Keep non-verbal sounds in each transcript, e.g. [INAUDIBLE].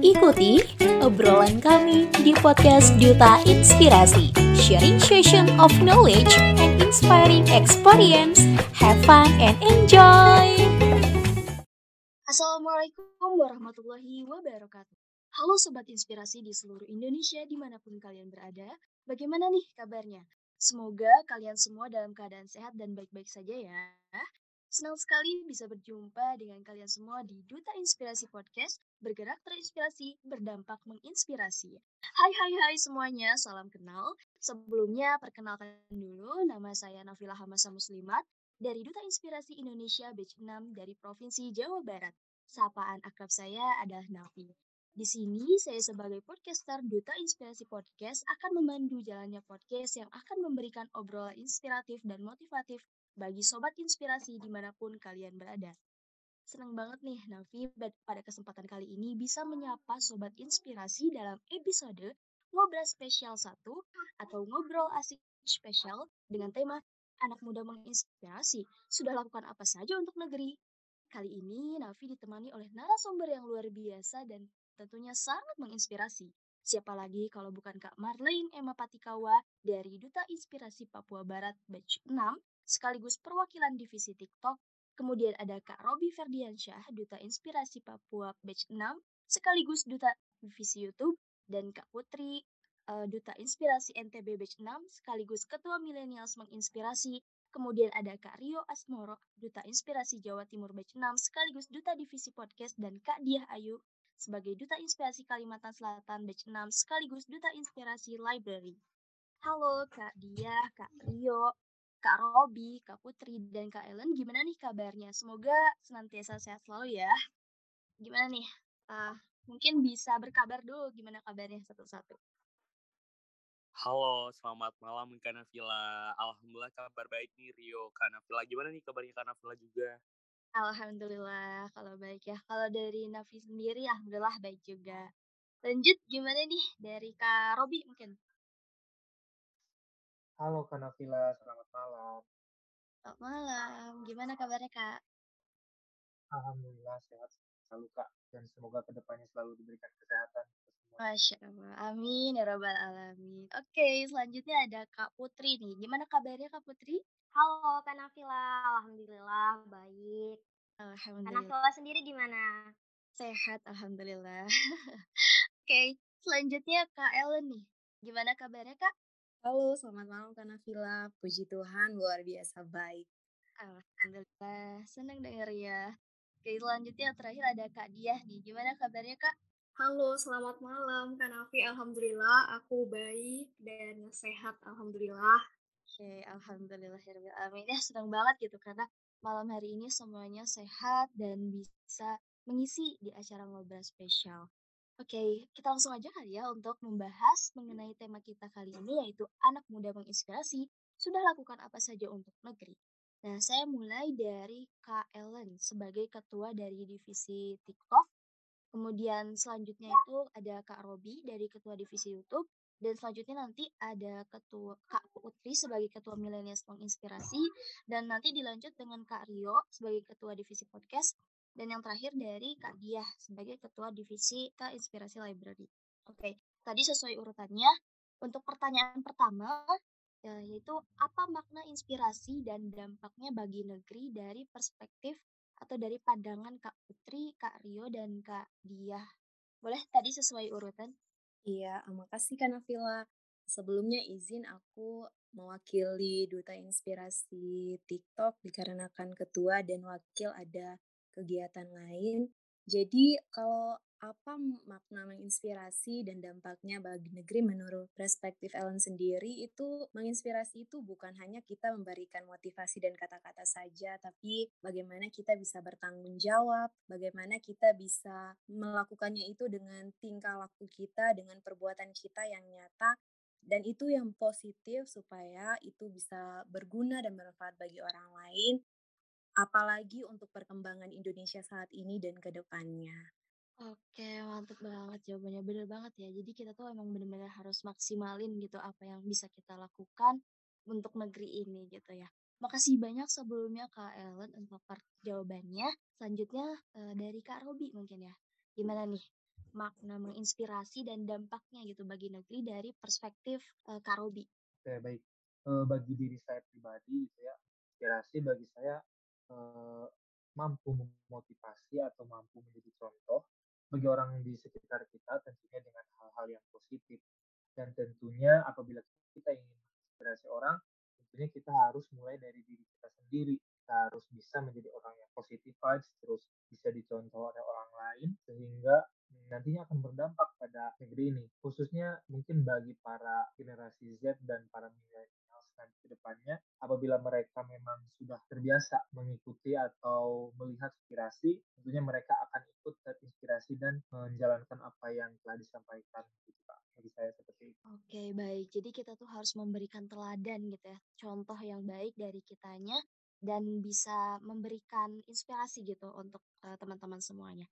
Ikuti obrolan kami di podcast Duta Inspirasi, sharing session of knowledge and inspiring experience. Have fun and enjoy! Assalamualaikum warahmatullahi wabarakatuh. Halo Sobat Inspirasi di seluruh Indonesia di mana pun kalian berada. Bagaimana nih kabarnya? Semoga kalian semua dalam keadaan sehat dan baik-baik saja ya. Senang sekali bisa berjumpa dengan kalian semua di Duta Inspirasi Podcast, bergerak terinspirasi, berdampak menginspirasi. Hai hai hai semuanya, salam kenal. Sebelumnya perkenalkan dulu, nama saya Nafila Hamasa Muslimat dari Duta Inspirasi Indonesia Batch 6 dari Provinsi Jawa Barat. Sapaan akrab saya adalah Nafi. Di sini, saya sebagai podcaster Duta Inspirasi Podcast akan memandu jalannya podcast yang akan memberikan obrolan inspiratif dan motivatif bagi sobat inspirasi di mana pun kalian berada. Senang banget nih Nafi pada kesempatan kali ini bisa menyapa sobat inspirasi dalam episode Ngobrol Spesial 1 atau Ngobrol Asik Spesial dengan tema Anak Muda Menginspirasi. Sudah lakukan apa saja untuk negeri? Kali ini Nafi ditemani oleh narasumber yang luar biasa dan tentunya sangat menginspirasi. Siapa lagi kalau bukan Kak Marlene Emma Patikawa dari Duta Inspirasi Papua Barat Batch 6 sekaligus perwakilan divisi TikTok. Kemudian ada Kak Robi Ferdiansyah, Duta Inspirasi Papua Batch 6, sekaligus Duta Divisi YouTube, dan Kak Putri, uh, Duta Inspirasi NTB Batch 6, sekaligus Ketua Milenials Menginspirasi. Kemudian ada Kak Rio Asmoro, Duta Inspirasi Jawa Timur Batch 6, sekaligus Duta Divisi Podcast, dan Kak Diah Ayu, sebagai Duta Inspirasi Kalimantan Selatan Batch 6, sekaligus Duta Inspirasi Library. Halo Kak Diah, Kak Rio, Kak Robi, Kak Putri, dan Kak Ellen. Gimana nih kabarnya? Semoga senantiasa sehat selalu ya. Gimana nih? Uh, mungkin bisa berkabar dulu gimana kabarnya satu-satu. Halo, selamat malam Kak Nafila. Alhamdulillah kabar baik nih Rio. Kak Nafila, gimana nih kabarnya Kak Nafila juga? Alhamdulillah kalau baik ya. Kalau dari Nafi sendiri, Alhamdulillah baik juga. Lanjut gimana nih dari Kak Robi mungkin? Halo Kak Nafila, selamat malam. Selamat malam, gimana kabarnya Kak? Alhamdulillah sehat selalu Kak, dan semoga ke depannya selalu diberikan kesehatan. Masya Allah, amin ya rabbal alamin. Oke, selanjutnya ada Kak Putri nih. Gimana kabarnya Kak Putri? Halo Kak Nafila, Alhamdulillah baik. Alhamdulillah. Kak Nafila sendiri gimana? Sehat, Alhamdulillah. [LAUGHS] Oke, selanjutnya Kak Ellen nih. Gimana kabarnya Kak? Halo, selamat malam Kak Nafila. Puji Tuhan, luar biasa baik. Alhamdulillah, senang dengar ya. Oke, selanjutnya terakhir ada Kak Diah nih. Gimana kabarnya Kak? Halo, selamat malam Kak Nafi. Alhamdulillah, aku baik dan sehat. Alhamdulillah. Oke, Alhamdulillah. Amin. Ya, senang banget gitu karena malam hari ini semuanya sehat dan bisa mengisi di acara ngobrol spesial. Oke, kita langsung aja kali ya untuk membahas mengenai tema kita kali ini yaitu anak muda menginspirasi sudah lakukan apa saja untuk negeri. Nah, saya mulai dari Kak Ellen sebagai ketua dari divisi TikTok. Kemudian selanjutnya itu ada Kak Robi dari ketua divisi YouTube. Dan selanjutnya nanti ada ketua Kak Putri sebagai ketua Millennials Menginspirasi. Dan nanti dilanjut dengan Kak Rio sebagai ketua divisi podcast dan yang terakhir dari Kak Diah sebagai Ketua Divisi Kak Inspirasi Library. Oke, tadi sesuai urutannya. Untuk pertanyaan pertama, ya, yaitu apa makna inspirasi dan dampaknya bagi negeri dari perspektif atau dari pandangan Kak Putri, Kak Rio, dan Kak Diah. Boleh tadi sesuai urutan? Iya, makasih Kak Nafila. Sebelumnya izin aku mewakili Duta Inspirasi TikTok dikarenakan ketua dan wakil ada kegiatan lain. Jadi kalau apa makna menginspirasi dan dampaknya bagi negeri menurut perspektif Ellen sendiri itu menginspirasi itu bukan hanya kita memberikan motivasi dan kata-kata saja tapi bagaimana kita bisa bertanggung jawab bagaimana kita bisa melakukannya itu dengan tingkah laku kita dengan perbuatan kita yang nyata dan itu yang positif supaya itu bisa berguna dan bermanfaat bagi orang lain apalagi untuk perkembangan Indonesia saat ini dan ke depannya. Oke, mantap banget jawabannya. Bener banget ya. Jadi kita tuh emang bener-bener harus maksimalin gitu apa yang bisa kita lakukan untuk negeri ini gitu ya. Makasih banyak sebelumnya Kak Ellen untuk jawabannya. Selanjutnya uh, dari Kak Robi mungkin ya. Gimana nih? makna menginspirasi dan dampaknya gitu bagi negeri dari perspektif uh, Kak Robi. Oke, baik. Uh, bagi diri saya pribadi gitu ya, inspirasi bagi saya uh, mampu memotivasi atau mampu menjadi contoh bagi orang di sekitar kita tentunya dengan hal-hal yang positif. Dan tentunya apabila kita ingin menginspirasi orang tentunya kita harus mulai dari diri kita sendiri. Kita harus bisa menjadi orang yang positif vibes terus bisa dicontoh oleh orang lain sehingga nantinya akan berdampak pada negeri ini. Khususnya mungkin bagi para generasi Z dan para milenial nanti ke depannya apabila mereka memang sudah terbiasa mengikuti atau melihat inspirasi tentunya mereka akan ikut terinspirasi dan menjalankan apa yang telah disampaikan gitu Pak saya seperti itu. Oke baik jadi kita tuh harus memberikan teladan gitu ya contoh yang baik dari kitanya dan bisa memberikan inspirasi gitu untuk uh, teman-teman semuanya.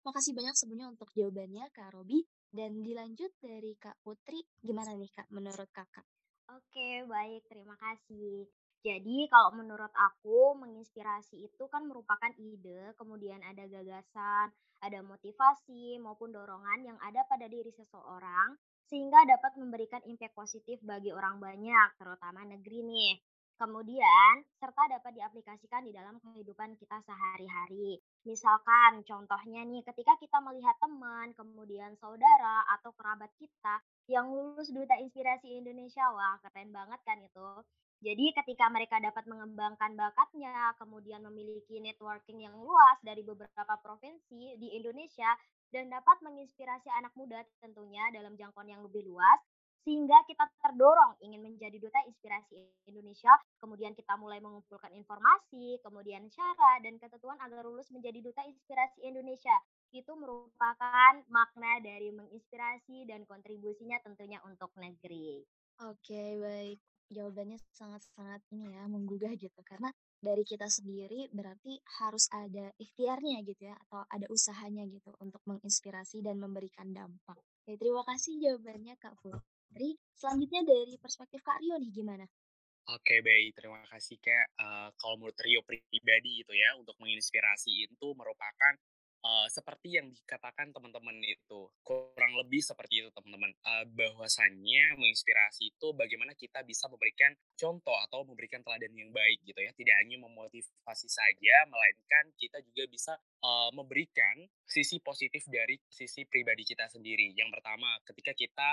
Makasih banyak sebelumnya untuk jawabannya Kak Robi dan dilanjut dari Kak Putri, gimana nih Kak menurut Kakak? Oke, baik, terima kasih. Jadi kalau menurut aku menginspirasi itu kan merupakan ide, kemudian ada gagasan, ada motivasi maupun dorongan yang ada pada diri seseorang sehingga dapat memberikan impact positif bagi orang banyak, terutama negeri nih. Kemudian, serta dapat diaplikasikan di dalam kehidupan kita sehari-hari. Misalkan, contohnya nih, ketika kita melihat teman, kemudian saudara atau kerabat kita yang lulus Duta Inspirasi Indonesia, wah keren banget kan itu. Jadi ketika mereka dapat mengembangkan bakatnya, kemudian memiliki networking yang luas dari beberapa provinsi di Indonesia, dan dapat menginspirasi anak muda tentunya dalam jangkauan yang lebih luas, sehingga kita terdorong ingin menjadi duta inspirasi Indonesia. Kemudian kita mulai mengumpulkan informasi, kemudian cara dan ketentuan agar lulus menjadi duta inspirasi Indonesia. Itu merupakan makna dari menginspirasi dan kontribusinya tentunya untuk negeri. Oke, baik. Jawabannya sangat-sangat ini ya, menggugah gitu. Karena dari kita sendiri berarti harus ada ikhtiarnya gitu ya, atau ada usahanya gitu untuk menginspirasi dan memberikan dampak. Oke, terima kasih jawabannya Kak Putri. Tri, selanjutnya dari perspektif Kak Rio nih gimana? Oke baik, terima kasih Kak. Uh, kalau menurut Rio pribadi gitu ya, untuk menginspirasi itu merupakan uh, seperti yang dikatakan teman-teman itu kurang lebih seperti itu teman-teman. Uh, bahwasannya menginspirasi itu bagaimana kita bisa memberikan contoh atau memberikan teladan yang baik gitu ya. Tidak hanya memotivasi saja melainkan kita juga bisa uh, memberikan sisi positif dari sisi pribadi kita sendiri. Yang pertama ketika kita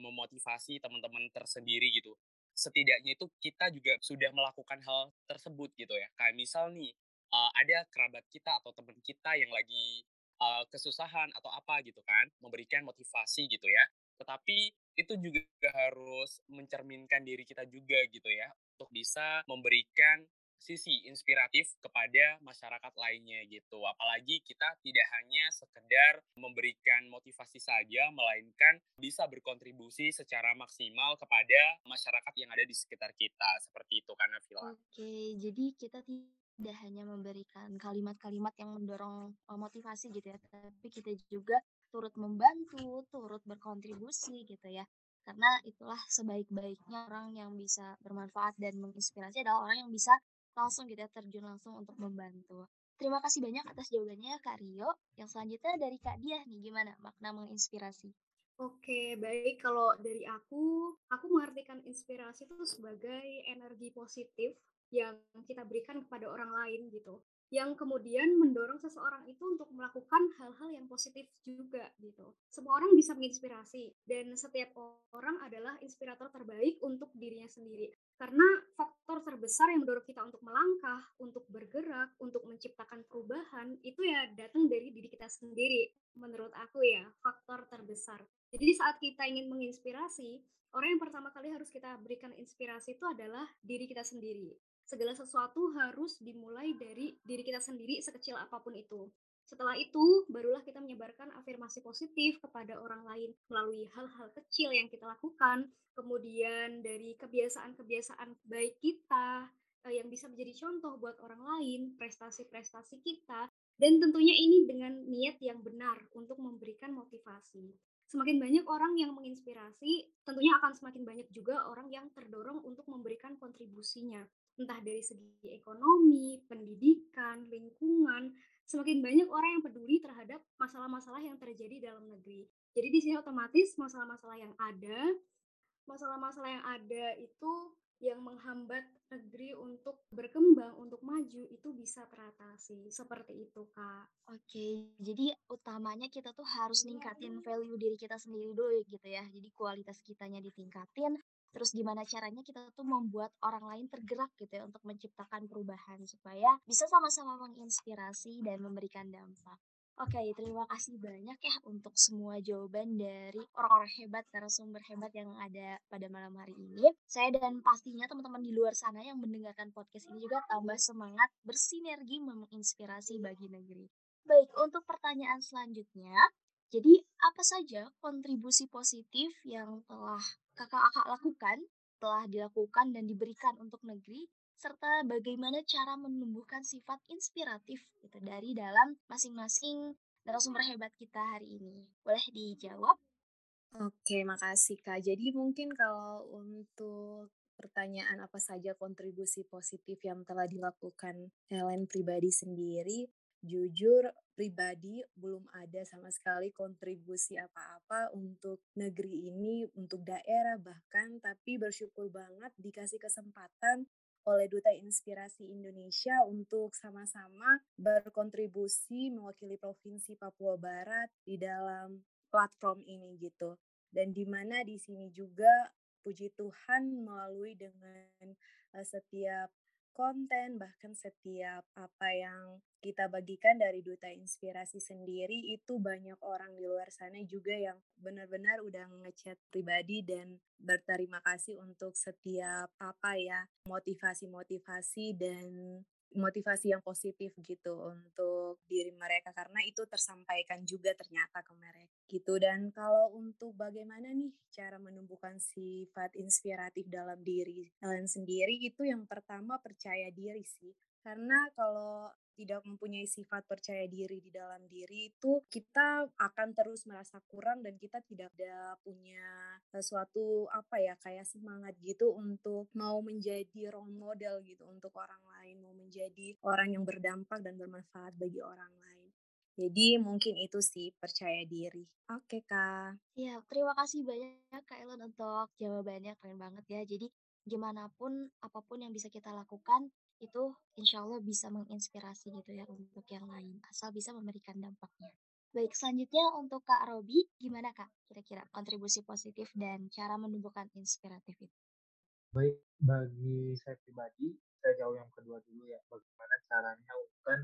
memotivasi teman-teman tersendiri gitu setidaknya itu kita juga sudah melakukan hal tersebut gitu ya. Kayak misal nih uh, ada kerabat kita atau teman kita yang lagi uh, kesusahan atau apa gitu kan, memberikan motivasi gitu ya. Tetapi itu juga harus mencerminkan diri kita juga gitu ya, untuk bisa memberikan sisi inspiratif kepada masyarakat lainnya gitu. Apalagi kita tidak hanya sekedar memberikan motivasi saja, melainkan bisa berkontribusi secara maksimal kepada masyarakat yang ada di sekitar kita. Seperti itu karena Vila. Oke, jadi kita tidak hanya memberikan kalimat-kalimat yang mendorong uh, motivasi gitu ya, tapi kita juga turut membantu, turut berkontribusi gitu ya. Karena itulah sebaik-baiknya orang yang bisa bermanfaat dan menginspirasi adalah orang yang bisa langsung gitu ya, terjun langsung untuk membantu. Terima kasih banyak atas jawabannya Kak Rio. Yang selanjutnya dari Kak Diah nih, gimana makna menginspirasi? Oke, baik. Kalau dari aku, aku mengartikan inspirasi itu sebagai energi positif yang kita berikan kepada orang lain gitu yang kemudian mendorong seseorang itu untuk melakukan hal-hal yang positif juga gitu. Semua orang bisa menginspirasi dan setiap orang adalah inspirator terbaik untuk dirinya sendiri. Karena faktor terbesar yang mendorong kita untuk melangkah, untuk bergerak, untuk menciptakan perubahan itu ya datang dari diri kita sendiri. Menurut aku ya, faktor terbesar. Jadi saat kita ingin menginspirasi, orang yang pertama kali harus kita berikan inspirasi itu adalah diri kita sendiri segala sesuatu harus dimulai dari diri kita sendiri sekecil apa pun itu. Setelah itu, barulah kita menyebarkan afirmasi positif kepada orang lain melalui hal-hal kecil yang kita lakukan, kemudian dari kebiasaan-kebiasaan baik kita eh, yang bisa menjadi contoh buat orang lain, prestasi-prestasi kita, dan tentunya ini dengan niat yang benar untuk memberikan motivasi. Semakin banyak orang yang menginspirasi, tentunya akan semakin banyak juga orang yang terdorong untuk memberikan kontribusinya entah dari segi ekonomi, pendidikan, lingkungan, semakin banyak orang yang peduli terhadap masalah-masalah yang terjadi dalam negeri. Jadi di sini otomatis masalah-masalah yang ada, masalah-masalah yang ada itu yang menghambat negeri untuk berkembang, untuk maju itu bisa teratasi. Seperti itu, Kak. Oke, jadi utamanya kita tuh harus ningkatin value diri kita sendiri dulu gitu ya. Jadi kualitas kitanya ditingkatin, terus gimana caranya kita tuh membuat orang lain tergerak gitu ya untuk menciptakan perubahan supaya bisa sama-sama menginspirasi dan memberikan dampak. Oke, terima kasih banyak ya untuk semua jawaban dari orang-orang hebat, narasumber hebat yang ada pada malam hari ini. Saya dan pastinya teman-teman di luar sana yang mendengarkan podcast ini juga tambah semangat bersinergi menginspirasi bagi negeri. Baik, untuk pertanyaan selanjutnya, jadi apa saja kontribusi positif yang telah kakak-kakak lakukan, telah dilakukan dan diberikan untuk negeri serta bagaimana cara menumbuhkan sifat inspiratif gitu dari dalam masing-masing narasumber hebat kita hari ini. Boleh dijawab? Oke, makasih Kak. Jadi mungkin kalau untuk pertanyaan apa saja kontribusi positif yang telah dilakukan Helen pribadi sendiri, jujur pribadi belum ada sama sekali kontribusi apa-apa untuk negeri ini, untuk daerah bahkan, tapi bersyukur banget dikasih kesempatan oleh Duta Inspirasi Indonesia untuk sama-sama berkontribusi mewakili Provinsi Papua Barat di dalam platform ini gitu. Dan di mana di sini juga puji Tuhan melalui dengan uh, setiap konten bahkan setiap apa yang kita bagikan dari duta inspirasi sendiri itu banyak orang di luar sana juga yang benar-benar udah ngechat pribadi dan berterima kasih untuk setiap apa ya motivasi-motivasi dan motivasi yang positif gitu untuk diri mereka karena itu tersampaikan juga ternyata ke mereka gitu. Dan kalau untuk bagaimana nih cara menumbuhkan sifat inspiratif dalam diri kalian sendiri itu yang pertama percaya diri sih. Karena kalau tidak mempunyai sifat percaya diri di dalam diri itu kita akan terus merasa kurang dan kita tidak ada punya sesuatu apa ya kayak semangat gitu untuk mau menjadi role model gitu untuk orang lain mau menjadi orang yang berdampak dan bermanfaat bagi orang lain jadi mungkin itu sih percaya diri. Oke kak. Ya terima kasih banyak Kak Elon untuk jawabannya keren banget ya. Jadi gimana pun apa pun yang bisa kita lakukan itu insya Allah bisa menginspirasi gitu ya untuk yang lain, asal bisa memberikan dampaknya. Baik, selanjutnya untuk Kak Robi, gimana Kak kira-kira kontribusi positif dan cara menumbuhkan inspiratif itu? Baik, bagi saya pribadi, saya jauh yang kedua dulu ya, bagaimana caranya bukan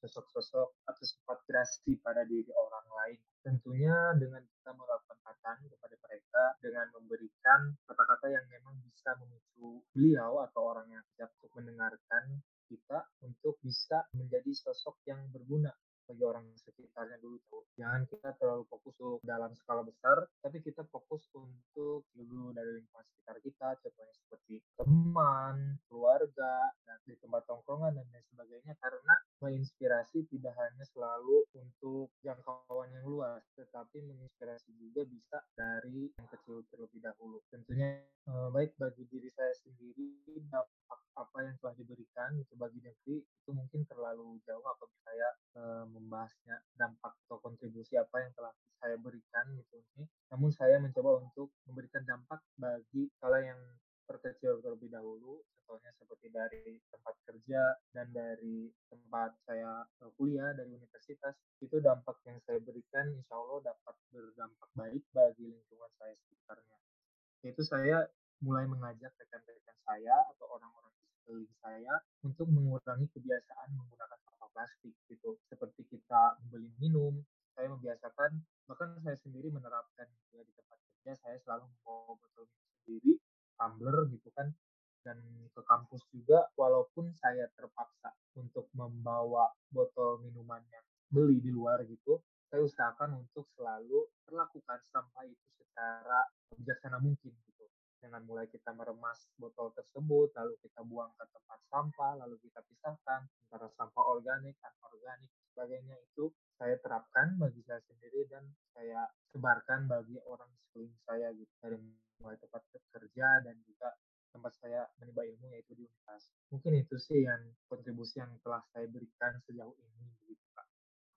sosok-sosok atau sifat inspirasi pada diri orang lain. Tentunya dengan kita melakukan kata kepada mereka dengan memberikan kata-kata yang memang bisa memicu beliau atau orang yang siap untuk mendengarkan kita untuk bisa menjadi sosok yang berguna bagi orang sekitarnya dulu tuh. Jangan kita terlalu fokus untuk dalam skala besar, tapi kita fokus untuk dulu dari lingkungan sekitar kita, contohnya seperti teman, keluarga, dan di tempat tongkrongan dan lain sebagainya karena menginspirasi tidak hanya selalu untuk jangkauan yang luas, tetapi menginspirasi juga bisa dari yang kecil terlebih dahulu. Tentunya eh, baik bagi diri saya sendiri apa yang telah diberikan itu bagi negeri itu mungkin terlalu jauh apabila saya e, membahasnya dampak atau kontribusi apa yang telah saya berikan gitu ini. Namun saya mencoba untuk memberikan dampak bagi skala yang terkecil terlebih dahulu, contohnya seperti dari tempat kerja dan dari tempat saya e, kuliah dari universitas itu dampak yang saya berikan insya Allah dapat berdampak baik bagi lingkungan saya sekitarnya. Itu saya mulai mengajak rekan-rekan saya atau orang-orang sekeliling saya untuk mengurangi kebiasaan menggunakan sampah plastik gitu. Seperti kita membeli minum, saya membiasakan bahkan saya sendiri menerapkan ya di tempat kerja saya selalu membawa botol minum sendiri, tumbler gitu kan dan ke kampus juga walaupun saya terpaksa untuk membawa botol minuman yang beli di luar gitu saya usahakan untuk selalu perlakukan sampah itu secara bijaksana mungkin gitu. Dengan mulai kita meremas botol tersebut, lalu kita buang ke tempat sampah, lalu kita pisahkan antara sampah organik, anorganik, sebagainya itu saya terapkan bagi saya sendiri dan saya sebarkan bagi orang sekeliling saya gitu dari mulai tempat kerja dan juga tempat saya menimba ilmu yaitu di universitas. sih yang kontribusi yang telah saya berikan sejauh ini gitu Kak.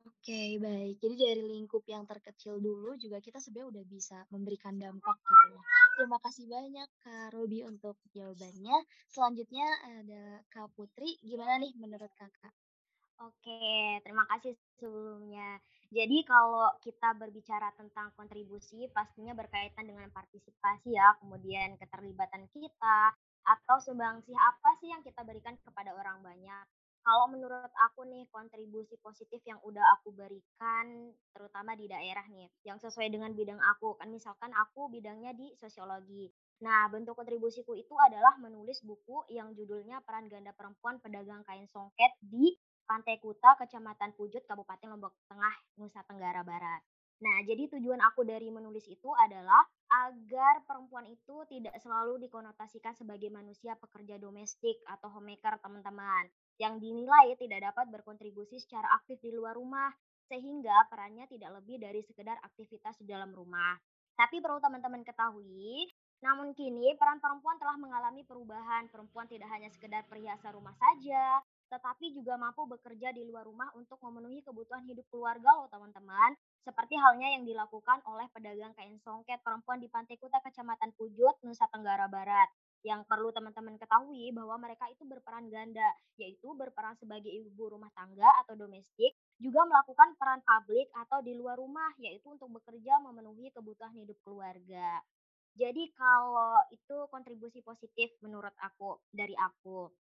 Oke, baik. Jadi dari lingkup yang terkecil dulu juga kita sebenarnya udah bisa memberikan dampak gitu ya. Terima kasih banyak Kak Robi untuk jawabannya. Selanjutnya ada Kak Putri, gimana nih menurut Kakak? Oke, terima kasih sebelumnya. Jadi kalau kita berbicara tentang kontribusi pastinya berkaitan dengan partisipasi ya, kemudian keterlibatan kita atau sumbangsih apa sih yang kita berikan kepada orang banyak. Kalau menurut aku nih kontribusi positif yang udah aku berikan terutama di daerah nih yang sesuai dengan bidang aku kan misalkan aku bidangnya di sosiologi. Nah, bentuk kontribusiku itu adalah menulis buku yang judulnya Peran Ganda Perempuan Pedagang Kain Songket di Pantai Kuta, Kecamatan Pujut, Kabupaten Lombok Tengah, Nusa Tenggara Barat. Nah, jadi tujuan aku dari menulis itu adalah agar perempuan itu tidak selalu dikonotasikan sebagai manusia pekerja domestik atau homemaker, teman-teman, yang dinilai tidak dapat berkontribusi secara aktif di luar rumah, sehingga perannya tidak lebih dari sekedar aktivitas di dalam rumah. Tapi perlu teman-teman ketahui, namun kini peran perempuan telah mengalami perubahan. Perempuan tidak hanya sekedar perhiasan rumah saja, tetapi juga mampu bekerja di luar rumah untuk memenuhi kebutuhan hidup keluarga loh teman-teman. Seperti halnya yang dilakukan oleh pedagang kain songket perempuan di Pantai Kuta, Kecamatan Pujut, Nusa Tenggara Barat. Yang perlu teman-teman ketahui bahwa mereka itu berperan ganda, yaitu berperan sebagai ibu rumah tangga atau domestik, juga melakukan peran publik atau di luar rumah, yaitu untuk bekerja memenuhi kebutuhan hidup keluarga. Jadi kalau itu kontribusi positif menurut aku dari aku.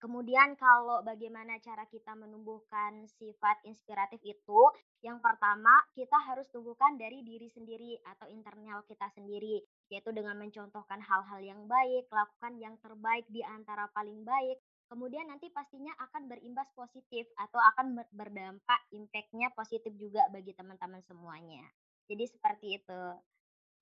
Kemudian kalau bagaimana cara kita menumbuhkan sifat inspiratif itu, yang pertama kita harus tumbuhkan dari diri sendiri atau internal kita sendiri, yaitu dengan mencontohkan hal-hal yang baik, lakukan yang terbaik di antara paling baik, kemudian nanti pastinya akan berimbas positif atau akan berdampak impactnya positif juga bagi teman-teman semuanya. Jadi seperti itu.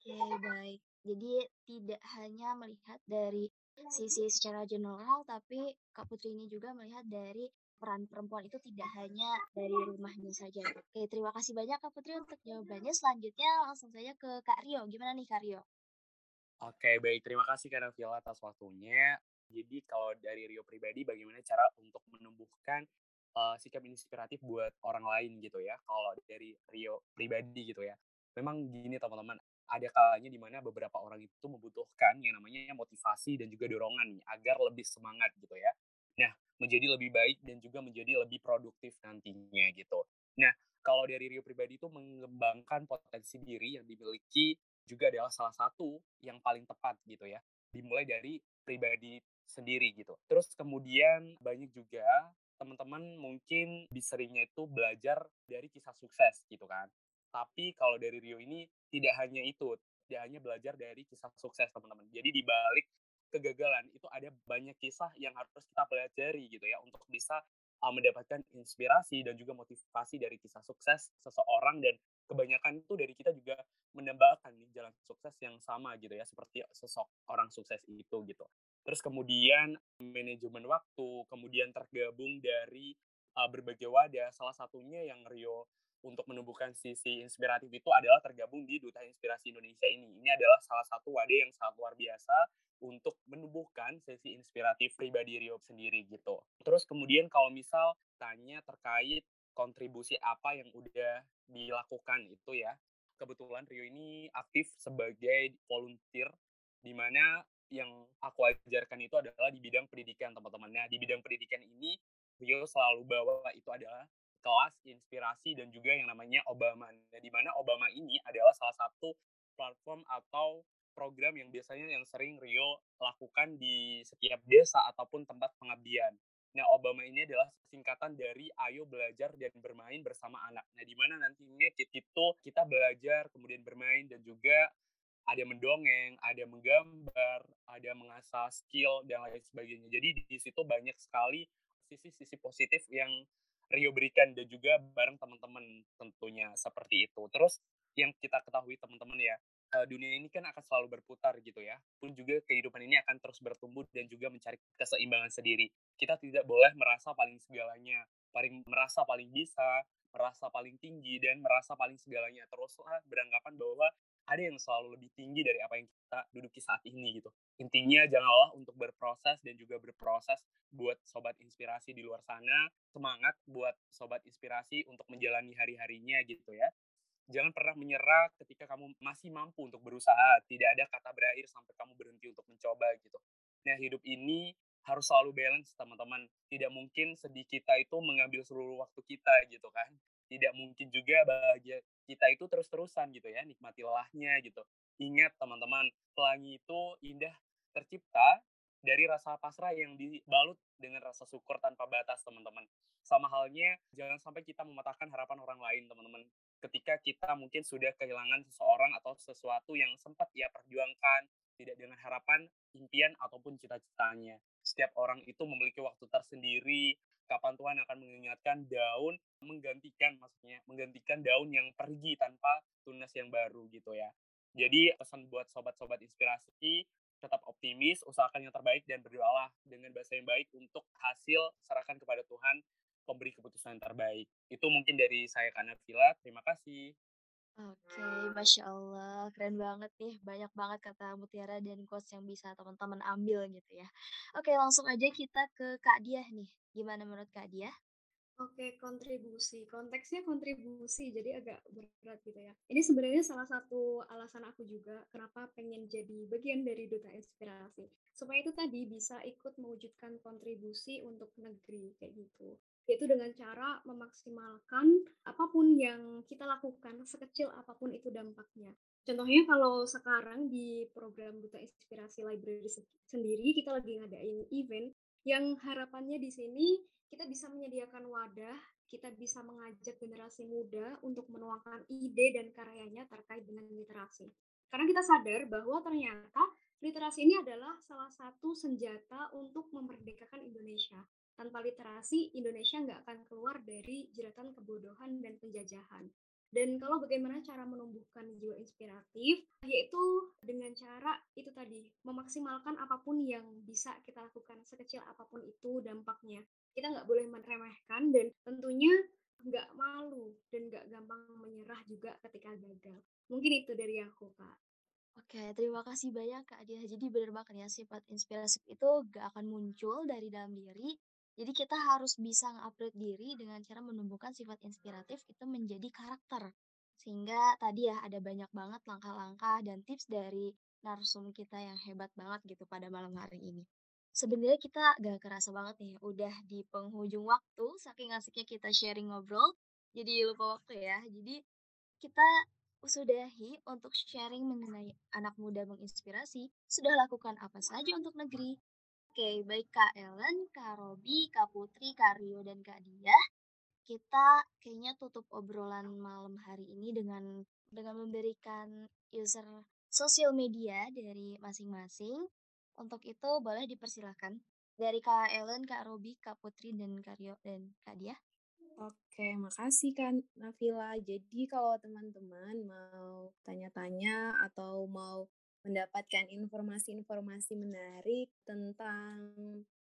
Oke, baik. Jadi tidak hanya melihat dari sisi secara general, tapi Kak Putri ini juga melihat dari peran perempuan itu tidak hanya dari rumahnya saja. Oke, terima kasih banyak Kak Putri untuk jawabannya. Selanjutnya langsung saja ke Kak Rio. Gimana nih Kak Rio? Oke, baik. Terima kasih Kak Viola atas waktunya. Jadi kalau dari Rio pribadi, bagaimana cara untuk menumbuhkan uh, sikap inspiratif buat orang lain gitu ya? Kalau dari Rio pribadi gitu ya. Memang gini teman-teman, ada kalanya di mana beberapa orang itu membutuhkan yang namanya motivasi dan juga dorongan agar lebih semangat gitu ya. Nah, menjadi lebih baik dan juga menjadi lebih produktif nantinya gitu. Nah, kalau dari Rio pribadi itu mengembangkan potensi diri yang dimiliki juga adalah salah satu yang paling tepat gitu ya. Dimulai dari pribadi sendiri gitu. Terus kemudian banyak juga teman-teman mungkin seringnya itu belajar dari kisah sukses gitu kan. Tapi kalau dari Rio ini tidak hanya itu, tidak hanya belajar dari kisah sukses teman-teman. Jadi di balik kegagalan itu ada banyak kisah yang harus kita pelajari gitu ya untuk bisa uh, mendapatkan inspirasi dan juga motivasi dari kisah sukses seseorang dan kebanyakan itu dari kita juga menambahkan nih jalan sukses yang sama gitu ya seperti sosok orang sukses itu gitu. Terus kemudian manajemen waktu, kemudian tergabung dari uh, berbagai wadah. Salah satunya yang Rio untuk menumbuhkan sisi inspiratif itu adalah tergabung di Duta Inspirasi Indonesia ini. Ini adalah salah satu wadah yang sangat luar biasa untuk menumbuhkan sisi inspiratif pribadi Rio sendiri gitu. Terus kemudian kalau misal tanya terkait kontribusi apa yang udah dilakukan itu ya. Kebetulan Rio ini aktif sebagai volunteer di mana yang aku ajarkan itu adalah di bidang pendidikan teman-teman. Nah, di bidang pendidikan ini Rio selalu bawa itu adalah kelas inspirasi dan juga yang namanya Obama. Nah, di mana Obama ini adalah salah satu platform atau program yang biasanya yang sering Rio lakukan di setiap desa ataupun tempat pengabdian. Nah, Obama ini adalah singkatan dari Ayo Belajar dan Bermain Bersama Anak. Nah, di mana nantinya itu kita belajar, kemudian bermain, dan juga ada mendongeng, ada menggambar, ada mengasah skill, dan lain sebagainya. Jadi di situ banyak sekali sisi-sisi positif yang Rio berikan dan juga bareng teman-teman tentunya seperti itu. Terus yang kita ketahui teman-teman ya, dunia ini kan akan selalu berputar gitu ya. Pun juga kehidupan ini akan terus bertumbuh dan juga mencari keseimbangan sendiri. Kita tidak boleh merasa paling segalanya, paling merasa paling bisa, merasa paling tinggi dan merasa paling segalanya. Teruslah beranggapan bahwa ada yang selalu lebih tinggi dari apa yang kita duduki saat ini gitu. Intinya janganlah untuk berproses dan juga berproses buat sobat inspirasi di luar sana. Semangat buat sobat inspirasi untuk menjalani hari-harinya gitu ya. Jangan pernah menyerah ketika kamu masih mampu untuk berusaha. Tidak ada kata berakhir sampai kamu berhenti untuk mencoba gitu. Nah, hidup ini harus selalu balance teman-teman. Tidak mungkin sedih kita itu mengambil seluruh waktu kita gitu kan tidak mungkin juga bahagia kita itu terus-terusan gitu ya, nikmati lelahnya gitu. Ingat teman-teman, pelangi itu indah tercipta dari rasa pasrah yang dibalut dengan rasa syukur tanpa batas teman-teman. Sama halnya, jangan sampai kita mematahkan harapan orang lain teman-teman. Ketika kita mungkin sudah kehilangan seseorang atau sesuatu yang sempat ia perjuangkan, tidak dengan harapan, impian, ataupun cita-citanya. Setiap orang itu memiliki waktu tersendiri, kapan Tuhan akan mengingatkan daun menggantikan maksudnya menggantikan daun yang pergi tanpa tunas yang baru gitu ya. Jadi pesan buat sobat-sobat inspirasi tetap optimis, usahakan yang terbaik dan berdoalah dengan bahasa yang baik untuk hasil serahkan kepada Tuhan pemberi keputusan terbaik. Itu mungkin dari saya Kana Vila. Terima kasih. Oke, Masya Allah, keren banget nih. Banyak banget kata mutiara dan quotes yang bisa teman-teman ambil gitu ya. Oke, langsung aja kita ke Kak Diah nih. Gimana menurut Kak Diah? Oke, kontribusi. Konteksnya kontribusi, jadi agak berat gitu ya. Ini sebenarnya salah satu alasan aku juga kenapa pengen jadi bagian dari Duta Inspirasi. Supaya itu tadi bisa ikut mewujudkan kontribusi untuk negeri, kayak gitu yaitu dengan cara memaksimalkan apa pun yang kita lakukan sekecil apa pun itu dampaknya. Contohnya kalau sekarang di program Duta Inspirasi Library sendiri kita lagi ngadain event yang harapannya di sini kita bisa menyediakan wadah, kita bisa mengajak generasi muda untuk menuangkan ide dan karyanya terkait dengan literasi. Karena kita sadar bahwa ternyata literasi ini adalah salah satu senjata untuk memerdekakan Indonesia. Tanpa literasi, Indonesia nggak akan keluar dari jeratan kebodohan dan penjajahan. Dan kalau bagaimana cara menumbuhkan jiwa inspiratif, yaitu dengan cara itu tadi, memaksimalkan apa pun yang bisa kita lakukan, sekecil apa pun itu dampaknya. Kita nggak boleh meremehkan dan tentunya nggak malu dan nggak gampang menyerah juga ketika gagal. Mungkin itu dari aku, Kak. Oke, terima kasih banyak Kak Dia. Jadi benar banget ya, sifat inspiratif itu gak akan muncul dari dalam diri, jadi kita harus bisa nge-upgrade diri dengan cara menumbuhkan sifat inspiratif itu menjadi karakter. Sehingga tadi ya ada banyak banget langkah-langkah dan tips dari narsum kita yang hebat banget gitu pada malam hari ini. Sebenarnya kita gak kerasa banget nih udah di penghujung waktu saking asiknya kita sharing ngobrol. Jadi lupa waktu ya. Jadi kita sudahi untuk sharing mengenai anak muda menginspirasi sudah lakukan apa saja untuk negeri Oke, baik Kak Ellen, Kak Robi, Kak Putri, Kak Rio, dan Kak Dia. Kita kayaknya tutup obrolan malam hari ini dengan dengan memberikan user sosial media dari masing-masing. Untuk itu boleh dipersilahkan dari Kak Ellen, Kak Robi, Kak Putri, dan Kak Rio, dan Kak Dia. Oke, makasih kan Nafila. Jadi kalau teman-teman mau tanya-tanya atau mau mendapatkan informasi-informasi menarik tentang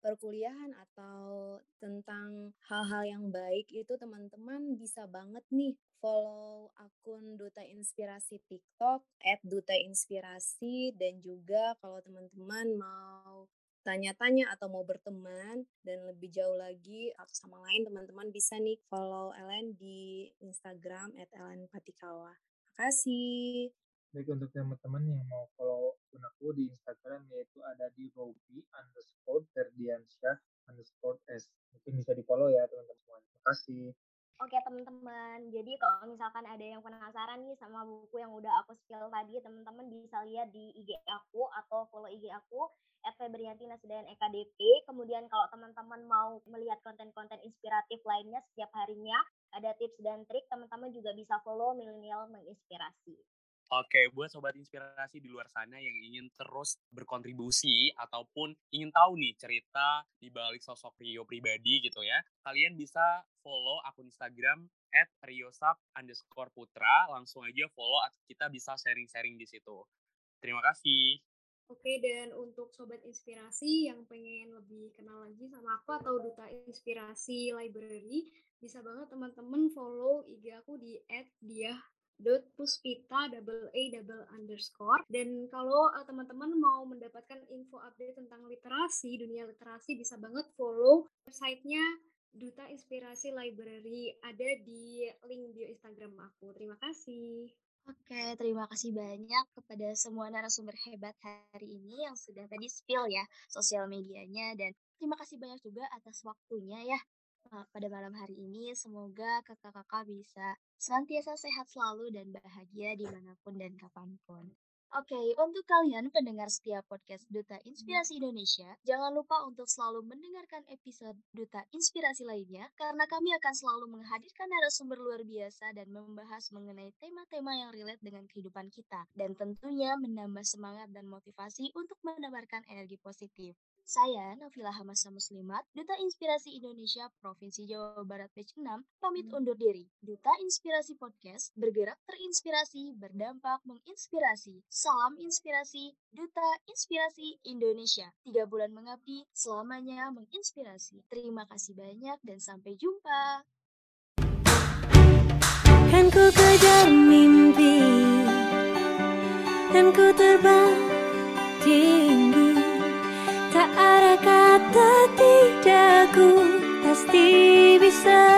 perkuliahan atau tentang hal-hal yang baik itu teman-teman bisa banget nih follow akun Duta Inspirasi TikTok @dutainspirasi dan juga kalau teman-teman mau tanya-tanya atau mau berteman dan lebih jauh lagi atau sama lain teman-teman bisa nih follow Ellen di Instagram @ellenpatikawa. Makasih. Baik untuk teman-teman yang mau follow akun aku di Instagram yaitu ada di Robi underscore Ferdiansyah underscore S. Mungkin bisa di follow ya teman-teman. Terima kasih. Oke teman-teman, jadi kalau misalkan ada yang penasaran nih sama buku yang udah aku spill tadi, teman-teman bisa lihat di IG aku atau follow IG aku at Febrianti Nasudayan EKDP. Kemudian kalau teman-teman mau melihat konten-konten inspiratif lainnya setiap harinya, ada tips dan trik, teman-teman juga bisa follow Milenial Menginspirasi. Oke, buat sobat inspirasi di luar sana yang ingin terus berkontribusi ataupun ingin tahu nih cerita di balik sosok Rio pribadi gitu ya, kalian bisa follow akun Instagram at riosap underscore putra. Langsung aja follow kita bisa sharing-sharing di situ. Terima kasih. Oke, dan untuk sobat inspirasi yang pengen lebih kenal lagi sama aku atau duta inspirasi library, bisa banget teman-teman follow IG aku di @dia dot puspita double a double underscore dan kalau uh, teman-teman mau mendapatkan info update tentang literasi dunia literasi bisa banget follow websitenya Duta Inspirasi Library ada di link bio Instagram aku. Terima kasih. Oke, terima kasih banyak kepada semua narasumber hebat hari ini yang sudah tadi spill ya sosial medianya dan terima kasih banyak juga atas waktunya ya uh, pada malam hari ini. Semoga kakak-kakak bisa senantiasa sehat selalu dan bahagia di mana pun dan kapan pun. Oke, untuk kalian pendengar setiap podcast Duta Inspirasi Indonesia, jangan lupa untuk selalu mendengarkan episode Duta Inspirasi lainnya, karena kami akan selalu menghadirkan narasumber luar biasa dan membahas mengenai tema-tema yang relate dengan kehidupan kita, dan tentunya menambah semangat dan motivasi untuk menebarkan energi positif. Saya, Nafila Hamasa Muslimat, Duta Inspirasi Indonesia Provinsi Jawa Barat Batch 6, pamit undur diri. Duta Inspirasi Podcast, bergerak terinspirasi, berdampak menginspirasi. Salam inspirasi, Duta Inspirasi Indonesia. Tiga bulan mengabdi, selamanya menginspirasi. Terima kasih banyak dan sampai jumpa. Kan ku kejar mimpi Dan ku kata tidakku pasti bisa